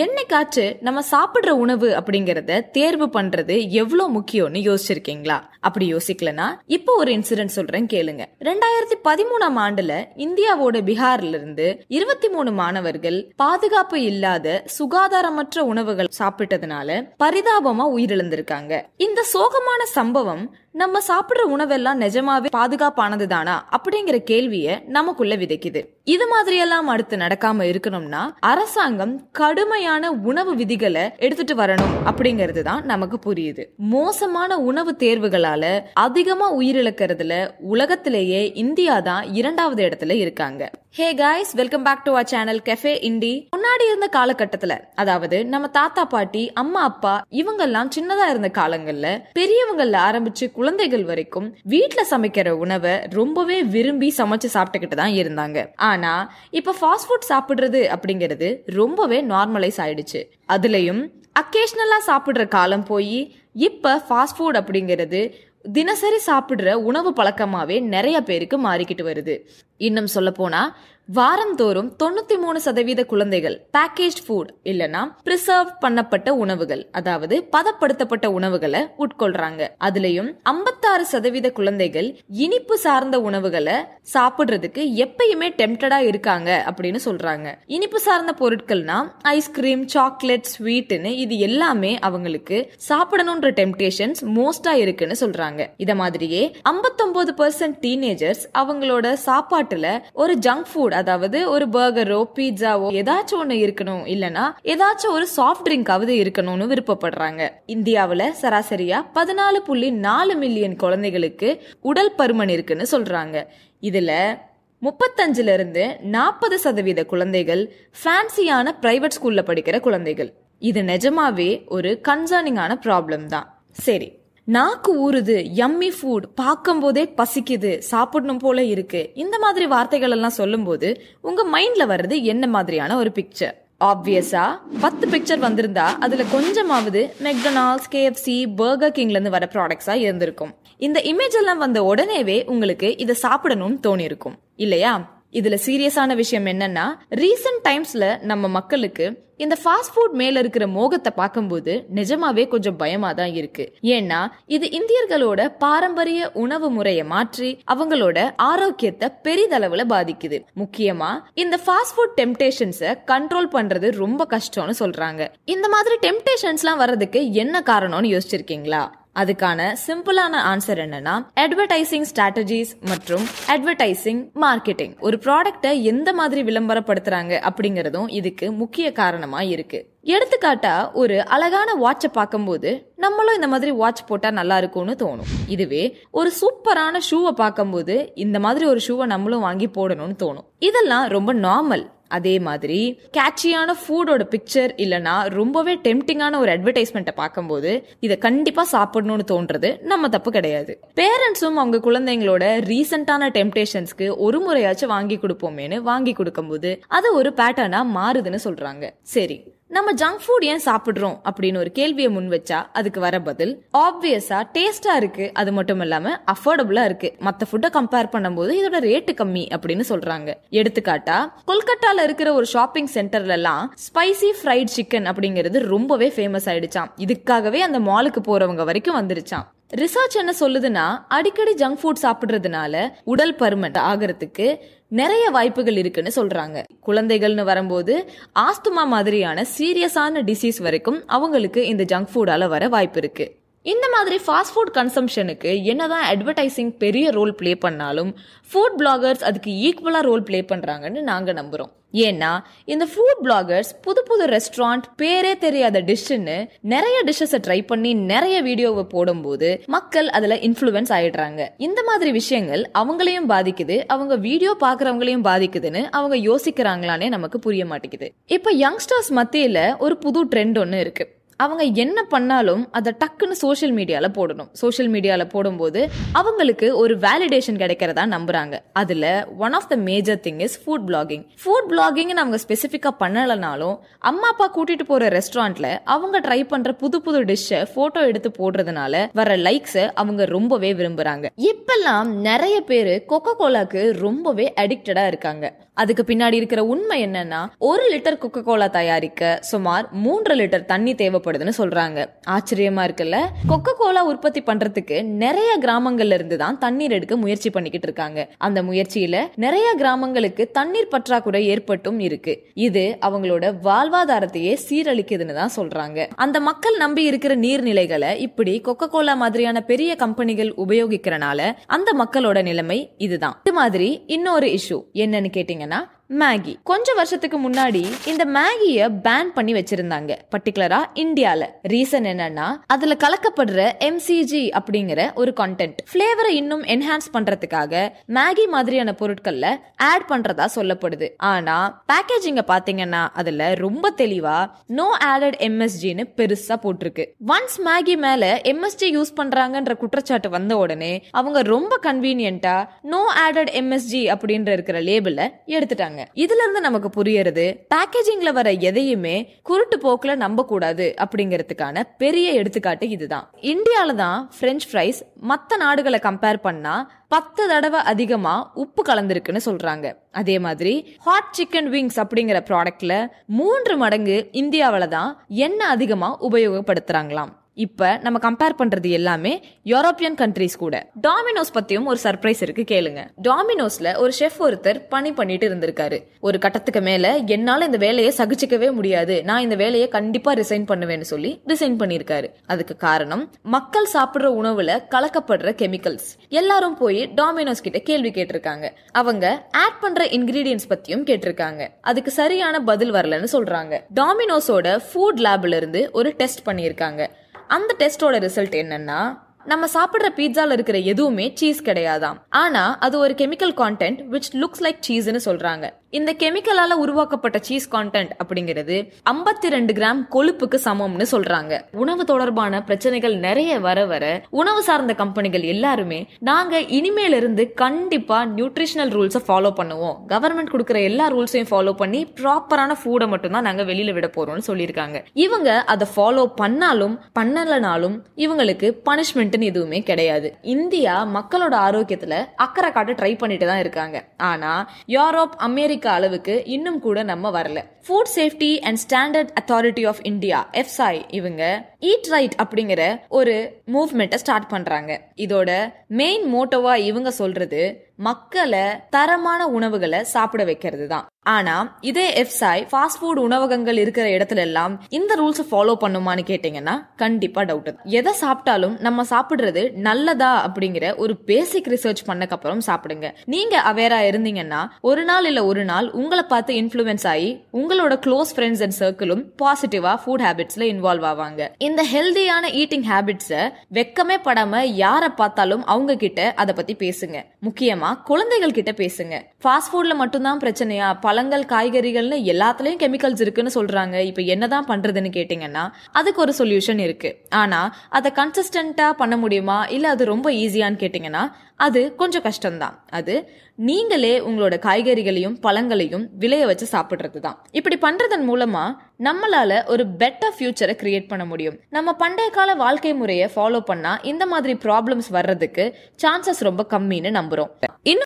என்னைக்காச்சு நம்ம சாப்பிடுற உணவு அப்படிங்கறத தேர்வு பண்றது எவ்வளவு முக்கியம்னு யோசிச்சிருக்கீங்களா? அப்படி யோசிக்கலனா இப்போ ஒரு இன்சிடென்ட் சொல்றேன் கேளுங்க. ரெண்டாயிரத்தி பதிமூணாம் ஆண்டுல இந்தியாவோட பீகார்ல இருந்து இருபத்தி மூணு மாணவர்கள் பாதுகாப்பு இல்லாத சுகாதாரமற்ற உணவுகள் சாப்பிட்டதுனால பரிதாபமா உயிரிழந்திருக்காங்க. இந்த சோகமான சம்பவம் நம்ம சாப்பிடுற உணவெல்லாம் நிஜமாவே பாதுகாப்பானது தானா அப்படிங்கிற கேள்விய நமக்குள்ள விதைக்குது. இது மாதிரியெல்லாம் அடுத்து நடக்காம இருக்கணும்னா அரசாங்கம் கடுமை கடுமையான உணவு விதிகளை எடுத்துட்டு வரணும் அப்படிங்கிறது தான் நமக்கு புரியுது. மோசமான உணவு தேர்வுகளால அதிகமா உயிரிழக்கிறதுல உலகத்திலேயே இந்தியா தான் இரண்டாவது இடத்துல இருக்காங்க. Hey guys welcome back to our channel Cafe Indie முன்னாடி இருந்த காலகட்டத்துல அதாவது நம்ம தாத்தா பாட்டி அம்மா அப்பா இவங்கெல்லாம் சின்னதா இருந்த காலங்கள்ல பெரியவங்கள்ல ஆரம்பிச்சு குழந்தைகள் வரைக்கும் வீட்டுல சமைக்கிற உணவை ரொம்பவே விரும்பி சமைச்சு சாப்பிட்டுக்கிட்டு தான் இருந்தாங்க. ஆனா இப்ப ஃபாஸ்ட் ஃபுட் சாப்பிடுறது அப்படிங்கிறது ரொம்பவே நார்மலைஸ் ஆயிடுச்சு அதுலயும் அக்கேஷனலா சாப்பிடுற காலம் போய் இப்ப ஃபாஸ்ட் ஃபுட் அப்படிங்கிறது தினசரி சாப்பிடுற உணவு பழக்கமாவே நிறைய பேருக்கு மாறிக்கிட்டு வருது. இன்னும் சொல்ல போனா வாரந்தோறும் தொண்ணூத்தி மூணு சதவீத குழந்தைகள் பேக்கேஜ் ஃபுட் இல்லனா பிரிசர்வ் பண்ணப்பட்ட உணவுகள் அதாவது பதப்படுத்தப்பட்ட உணவுகளை உட்கொள்றாங்க. அதுலயும் ஐம்பத்தாறு சதவீத குழந்தைகள் இனிப்பு சார்ந்த உணவுகளை சாப்பிடுறதுக்கு எப்பயுமே டெம்டடா இருக்காங்க அப்படின்னு சொல்றாங்க. இனிப்பு சார்ந்த பொருட்கள்னா ஐஸ்கிரீம் சாக்லேட் ஸ்வீட்னு இது எல்லாமே அவங்களுக்கு சாப்பிடணுன்ற டெம்டேஷன்ஸ் மோஸ்டா இருக்குன்னு சொல்றாங்க. இத மாதிரியே ஐம்பத்தொன்பது பர்சன்ட் டீனேஜர்ஸ் அவங்களோட சாப்பாட்டு சாப்பாட்டுல ஒரு ஜங்க் ஃபுட் அதாவது ஒரு பர்கரோ பீட்சாவோ ஏதாச்சும் ஒண்ணு இருக்கணும். இல்லனா ஏதாச்சும் ஒரு சாஃப்ட் ட்ரிங்காவது இருக்கணும்னு விருப்பப்படுறாங்க. இந்தியாவுல சராசரியா பதினாலு புள்ளி நாலு மில்லியன் குழந்தைகளுக்கு உடல் பருமன் இருக்குன்னு சொல்றாங்க. இதுல முப்பத்தஞ்சுல இருந்து நாற்பது சதவீத குழந்தைகள் ஃபேன்சியான பிரைவேட் ஸ்கூல்ல படிக்கிற குழந்தைகள். இது நிஜமாவே ஒரு கன்சர்னிங்கான ப்ராப்ளம் தான். சரி நாக்கு ஊறுது யம்மி ஃபுட் பார்க்கும் போதே பசிக்குது சாப்பிடணும் போல இருக்கு. இந்த மாதிரி வார்த்தைகள் எல்லாம் சொல்லும்போது உங்க மைண்ட்ல வர்றது என்ன மாதிரியான ஒரு பிக்சர் ஆப்வியஸா பத்து பிக்சர் வந்திருந்தா அதுல கொஞ்சமாவது மெக்டொனால்ட்ஸ் கேஎஃப்சி பர்கர் கிங்ல இருந்து வர ப்ராடக்ட்ஸா இருந்திருக்கும். இந்த இமேஜ் எல்லாம் வந்த உடனேவே உங்களுக்கு இதை சாப்பிடணும்னு தோணி இருக்கும் இல்லையா? இதுல சீரியஸான விஷயம் என்னன்னா ரீசன்ட் டைம்ஸ்ல நம்ம மக்களுக்கு இந்த ஃபாஸ்ட் ஃபுட் மேல இருக்கிற மோகத்தை பார்க்கும்போது நிஜமாவே கொஞ்சம் பயமா தான் இருக்கு. ஏன்னா இது இந்தியர்களோட பாரம்பரிய உணவு முறையை மாற்றி அவங்களோட ஆரோக்கியத்தை பெரிதளவுல பாதிக்குது. முக்கியமா இந்த ஃபாஸ்ட் ஃபுட் டெம்டேஷன்ஸை கண்ட்ரோல் பண்றது ரொம்ப கஷ்டம்னு சொல்றாங்க. இந்த மாதிரி டெம்டேஷன்ஸ்லாம் வர்றதுக்கு என்ன காரணம்னு யோசிச்சிருக்கீங்களா? அதுக்கான சிம்பிளான ஆன்சர் என்னன்னா அட்வர்டைசிங் ஸ்ட்ராட்டஜிஸ் மற்றும் அட்வர்டைசிங் மார்க்கெட்டிங் ஒரு ப்ராடக்ட்டை எந்த மாதிரி விளம்பரப்படுத்துறாங்க அப்படிங்கறதும் இதுக்கு முக்கிய காரணமா இருக்கு. எடுத்துக்காட்டா ஒரு அழகான வாட்சை பார்க்கும்போது நம்மளும் இந்த மாதிரி வாட்ச் போட்டா நல்லா இருக்கும்னு தோணும். இதுவே ஒரு சூப்பரான ஷூவை பார்க்கும்போது இந்த மாதிரி ஒரு ஷூவை நம்மளும் வாங்கி போடணும்னு தோணும். இதெல்லாம் ரொம்ப நார்மல் அதே மாதிரி கேட்சியான ஃபுட்டோட பிக்சர் இல்லனா ரொம்பவே டெம்டிங்கான ஒரு அட்வர்டைஸ்மெண்ட்டை பார்க்கும்போது இதை கண்டிப்பாக சாப்பிடணும்னு தோன்றது நம்ம தப்பு கிடையாது. பேரண்ட்ஸும் அவங்க குழந்தைங்களோட ரீசெண்டான டெம்டேஷன்ஸ்க்கு ஒரு முறையாச்சும் வாங்கி கொடுப்போமேனு வாங்கி கொடுக்கும்போது அது ஒரு பேட்டர்னாக மாறுதுன்னு சொல்கிறாங்க சரி நம்ம ஜங்க் ஃபுட் ஏன் சாப்பிடுறோம் அப்படின்னு ஒரு கேள்வியை முன் வச்சா அதுக்கு வர பதில் ஆப்வியஸா டேஸ்டா இருக்கு. அது மட்டும் இல்லாம அஃபோர்டபுளா இருக்கு. மத்த ஃபுட்டை கம்பேர் பண்ணும்போது இதோட ரேட்டு கம்மி அப்படின்னு சொல்றாங்க. எடுத்துக்காட்டா கொல்கட்டால இருக்கிற ஒரு ஷாப்பிங் சென்டர்ல எல்லாம் ஸ்பைசி ஃப்ரைட் சிக்கன் அப்படிங்கிறது ரொம்பவே ஃபேமஸ் ஆயிடுச்சாம். இதுக்காகவே அந்த மாலுக்கு போறவங்க வரைக்கும் வந்துருச்சாம். ரிசர்ச் என்ன சொல்லுதுன்னா அடிக்கடி ஜங்க் ஃபுட் சாப்பிடுறதுனால உடல் பருமன் ஆகிறதுக்கு நிறைய வாய்ப்புகள் இருக்குன்னு சொல்றாங்க. குழந்தைகள்னு வரும்போது ஆஸ்துமா மாதிரியான சீரியஸான டிசீஸ் வரைக்கும் அவங்களுக்கு இந்த ஜங்க் ஃபுடால வர வாய்ப்பு இருக்கு. இந்த மாதிரி ஃபாஸ்ட் ஃபுட் கன்சம்ஷனுக்கு என்னதான் அட்வர்டைசிங் பெரிய ரோல் ப்ளே பண்ணாலும் ஃபுட் பிளாகர்ஸ் அதுக்கு ஈக்குவலாக ரோல் ப்ளே பண்ணுறாங்கன்னு நாங்கள் நம்புகிறோம் ஏன்னா இந்த ஃபுட் பிளாகர்ஸ் புது புது ரெஸ்டாரண்ட் பேரே தெரியாத டிஷ்ஷுன்னு நிறைய டிஷ்ஷஸை ட்ரை பண்ணி நிறைய வீடியோவை போடும்போது மக்கள் அதில் இன்ஃப்ளூயன்ஸ் ஆயிடுறாங்க. இந்த மாதிரி விஷயங்கள் அவங்களையும் பாதிக்குது அவங்க வீடியோ பார்க்குறவங்களையும் பாதிக்குதுன்னு அவங்க யோசிக்கிறாங்களானே நமக்கு புரிய மாட்டேங்குது. இப்போ யங்ஸ்டர்ஸ் மத்தியில் ஒரு புது ட்ரெண்ட் ஒன்று இருக்குது அவங்க என்ன பண்ணாலும் அதை டக்குன்னு சோஷியல் மீடியாவில் போடணும். சோஷியல் மீடியாவில் போடும்போது அவங்களுக்கு ஒரு வேலிடேஷன் கிடைக்கிறதா நம்புறாங்க. அதில் one of the major thing is food blogging food blogging அவங்க ஸ்பெசிஃபிக்காக பண்ணலைனாலும் அம்மா அப்பா கூட்டிட்டு போற ரெஸ்டாரண்ட்ல அவங்க ட்ரை பண்ற புது புது டிஷ்ஷை போட்டோ எடுத்து போடுறதுனால வர லைக்ஸை அவங்க ரொம்பவே விரும்புறாங்க. இப்பெல்லாம் நிறைய பேர் கொக்கோ கோலாக்கு ரொம்பவே அடிக்டடா இருக்காங்க. அதுக்கு பின்னாடி இருக்கிற உண்மை என்னன்னா ஒரு லிட்டர் கொக்கோ கோலா தயாரிக்க சுமார் மூன்று லிட்டர் தண்ணி தேவைப்படுதுன்னு சொல்றாங்க. ஆச்சரியமா இருக்குல்ல? கொக்கோ கோலா உற்பத்தி பண்றதுக்கு நிறைய கிராமங்கள்ல இருந்து தான் தண்ணீர் எடுக்க முயற்சி பண்ணிக்கிட்டு இருக்காங்க. அந்த முயற்சியில நிறைய கிராமங்களுக்கு தண்ணீர் பற்றாக்குறை ஏற்பட்டும் இருக்கு. இது அவங்களோட வாழ்வாதாரத்தையே சீரழிக்குதுன்னு தான் சொல்றாங்க. அந்த மக்கள் நம்பி இருக்கிற நீர்நிலைகளை இப்படி கொக்கோ கோலா மாதிரியான பெரிய கம்பெனிகள் உபயோகிக்கிறனால அந்த மக்களோட நிலைமை இதுதான். இது மாதிரி இன்னொரு இஷ்யூ என்னன்னு கேட்டீங்கன்னா மேகி. கொஞ்ச வருஷத்துக்கு முன்னாடி இந்த மேகிய பேன் பண்ணி வச்சிருந்தாங்க. பர்டிகுலரா இந்தியால. ரீசன் என்னன்னா அதுல கலக்கப்படுற எம்சிஜி அப்படிங்கிற ஒரு கண்டென்ட் பிளேவரை இன்னும் என்ஹான்ஸ் பண்றதுக்காக மேகி மாதிரியான பொருட்கள்ல ஆட் பண்றதா சொல்லப்படுது. ஆனா பேக்கேஜிங்க பாத்தீங்கன்னா அதுல ரொம்ப தெளிவா நோ ஆடட் எம்எஸ்ஜின்னு பெருசா போட்டிருக்கு. ஒன்ஸ் மேகி மேல எம்எஸ்ஜி யூஸ் பண்றாங்கன்ற குற்றச்சாட்டு வந்த உடனே அவங்க ரொம்ப கன்வீனியன்ட்டா நோ ஆடட் எம்எஸ்ஜி அப்படின்ற இருக்கிற லேபிள எடுத்துட்டாங்க. இதுல இருந்து நமக்கு புரியறது பேக்கேஜிங்ல வர எதையுமே குருட்டு போக்குல நம்ப கூடாது அப்படிங்கிறதுக்கான பெரிய எடுத்துக்காட்டு இதுதான். இந்தியால தான் பிரெஞ்ச் ஃப்ரைஸ் மத்த நாடுகளை கம்பேர் பண்ணா பத்து தடவை அதிகமா உப்பு கலந்திருக்குன்னு சொல்றாங்க. அதே மாதிரி ஹாட் சிக்கன் விங்ஸ் அப்படிங்கிற ப்ராடக்ட்ல மூன்று மடங்கு இந்தியாவில தான் எண்ணெய் அதிகமா உபயோகப்படுத்துறாங்களாம். இப்போ நம்ம கம்பேர் பண்ணுறது எல்லாமே யூரோப்பியன் கண்ட்ரீஸ் கூட. டாமினோஸ் பற்றியும் ஒரு சர்ப்ரைஸ் இருக்கு கேளுங்க. டாமினோஸில் ஒரு ஷெஃப் ஒருத்தர் பணி பண்ணிட்டு இருந்திருக்காரு. ஒரு கட்டத்துக்கு மேலே என்னால் இந்த வேலையை சகிச்சிக்கவே முடியாது. நான் இந்த வேலையை கண்டிப்பாக ரிசைன் பண்ணுவேன்னு சொல்லி ரிசைன் பண்ணியிருக்காரு. அதுக்கு காரணம் மக்கள் சாப்பிட்ற உணவில் கலக்கப்படுற கெமிக்கல்ஸ் எல்லாரும் போய் டாமினோஸ் கிட்ட கேள்வி கேட்டிருக்காங்க. அவங்க ஆட் பண்ணுற இன்கிரீடியன்ஸ் பற்றியும் கேட்டிருக்காங்க. அதுக்கு சரியான பதில் வரலன்னு சொல்கிறாங்க டாமினோஸோட ஃபுட் லேப்ல இருந்து ஒரு டெஸ்ட் பண்ணியிருக்காங்க. அந்த டெஸ்டோட ரிசல்ட் என்னன்னா நம்ம சாப்பிடுற பீட்சால இருக்கிற எதுவுமே சீஸ் கிடையாதாம். ஆனா அது ஒரு chemical content which looks like சீஸ்னு சொல்றாங்க. இந்த கெமிக்கலால உருவாக்கப்பட்ட சீஸ் கான்டென்ட் அப்படிங்கிறது ஐம்பத்தி ரெண்டு கிராம் கொழுப்புக்கு சமம்னு சொல்றாங்க. உணவு தொடர்பான பிரச்சனைகள் நிறைய வர வர உணவு சார்ந்த கம்பெனிகள் எல்லாருமே நாங்க இனிமேல இருந்து கண்டிப்பா நியூட்ரிஷனல் ரூல்ஸை ஃபாலோ பண்ணுவோம். கவர்மெண்ட் கொடுக்குற எல்லா ரூல்ஸையும் ஃபாலோ பண்ணி ப்ராப்பரான ஃபுட்டை மட்டும் தான் நாங்க வெளியில விட போறோம்னு சொல்லியிருக்காங்க. இவங்க அதை ஃபாலோ பண்ணாலும் பண்ணலனாலும் இவங்களுக்கு பனிஷ்மெண்ட்னு எதுவுமே கிடையாது. இந்தியா மக்களோட ஆரோக்கியத்துல அக்கறை காட்ட ட்ரை பண்ணிட்டு தான் இருக்காங்க. ஆனா யூரோப் அமெரிக்கா அளவுக்கு இன்னும் கூட நம்ம வரல. Food safety and standard authority of India FSSAI இவங்க ஈட் ரைட் அப்படிங்கிற ஒரு மூவ்மெண்ட்டை ஸ்டார்ட் பண்றாங்க. இதோட மெயின் மோட்டோவா இவங்க சொல்றது மக்களை தரமான உணவுகளை சாப்பிட வைக்கிறது தான் ஆனா இதே எஃப்சாய் ஃபாஸ்ட் ஃபுட் உணவகங்கள் இருக்கிற இடத்துல எல்லாம் இந்த ரூல்ஸ் ஃபாலோ பண்ணுமான்னு கேட்டீங்கன்னா கண்டிப்பா டவுட் எதை சாப்பிட்டாலும் நம்ம சாப்பிடுறது நல்லதா அப்படிங்கிற ஒரு பேசிக் ரிசர்ச் பண்ணக்கப்புறம் சாப்பிடுங்க. நீங்க அவேரா இருந்தீங்கன்னா ஒரு நாள் இல்ல ஒரு நாள் உங்களை பார்த்து இன்ஃபுளுன்ஸ் ஆகி உங்களோட க்ளோஸ் ஃப்ரெண்ட்ஸ் அண்ட் சர்க்கிளும் பாசிட்டிவா ஃபுட் ஹேபிட்ஸ்ல இன்வால்வ் ஆவாங்க. இந்த ஹெல்தியான ஈட்டிங் ஹேபிட்ஸை வெக்கமே படாம யாரை பார்த்தாலும் அவங்க கிட்ட அதை பத்தி பேசுங்க. முக்கியமா குழந்தைகள் கிட்ட பேசுங்க. ஃபாஸ்ட் ஃபுட்ல மட்டும்தான் பிரச்சனையா? பழங்கள் காய்கறிகள்னு எல்லாத்துலயும் கெமிக்கல்ஸ் இருக்குன்னு சொல்றாங்க. இப்ப என்னதான் பண்றதுன்னு கேட்டீங்கன்னா அதுக்கு ஒரு சொல்யூஷன் இருக்கு. ஆனா அதை கன்சிஸ்டன்டா பண்ண முடியுமா? இல்ல அது ரொம்ப ஈஸியான்னு கேட்டீங்கன்னா அது கொஞ்சம் கஷ்டம்தான். அது நீங்களே உங்களோட காய்கறிகளையும் பழங்களையும் விளைய வச்சு சாப்பிடுறது தான் இப்படி பண்றதன் மூலமா நம்மளால ஒரு பெட்டர் ஃபியூச்சரை கிரியேட் பண்ண முடியும். நம்ம பண்டைய கால வாழ்க்கை முறையை ஃபாலோ பண்ணா இந்த மாதிரி ப்ராப்ளம்ஸ் வர்றதுக்கு சான்சஸ் ரொம்ப கம்மின்னு நம்புறோம். இன்னும்